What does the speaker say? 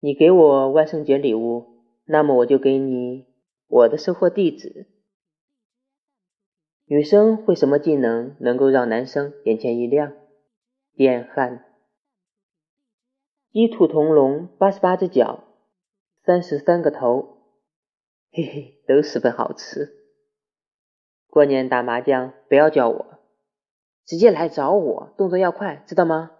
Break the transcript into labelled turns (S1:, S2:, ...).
S1: 你给我万圣节礼物，那么我就给你我的收货地址。女生会什么技能能够让男生眼前一亮？电焊。一兔同笼，八十八只脚，三十三个头，嘿嘿，都十分好吃。过年打麻将不要叫我，直接来找我，动作要快，知道吗？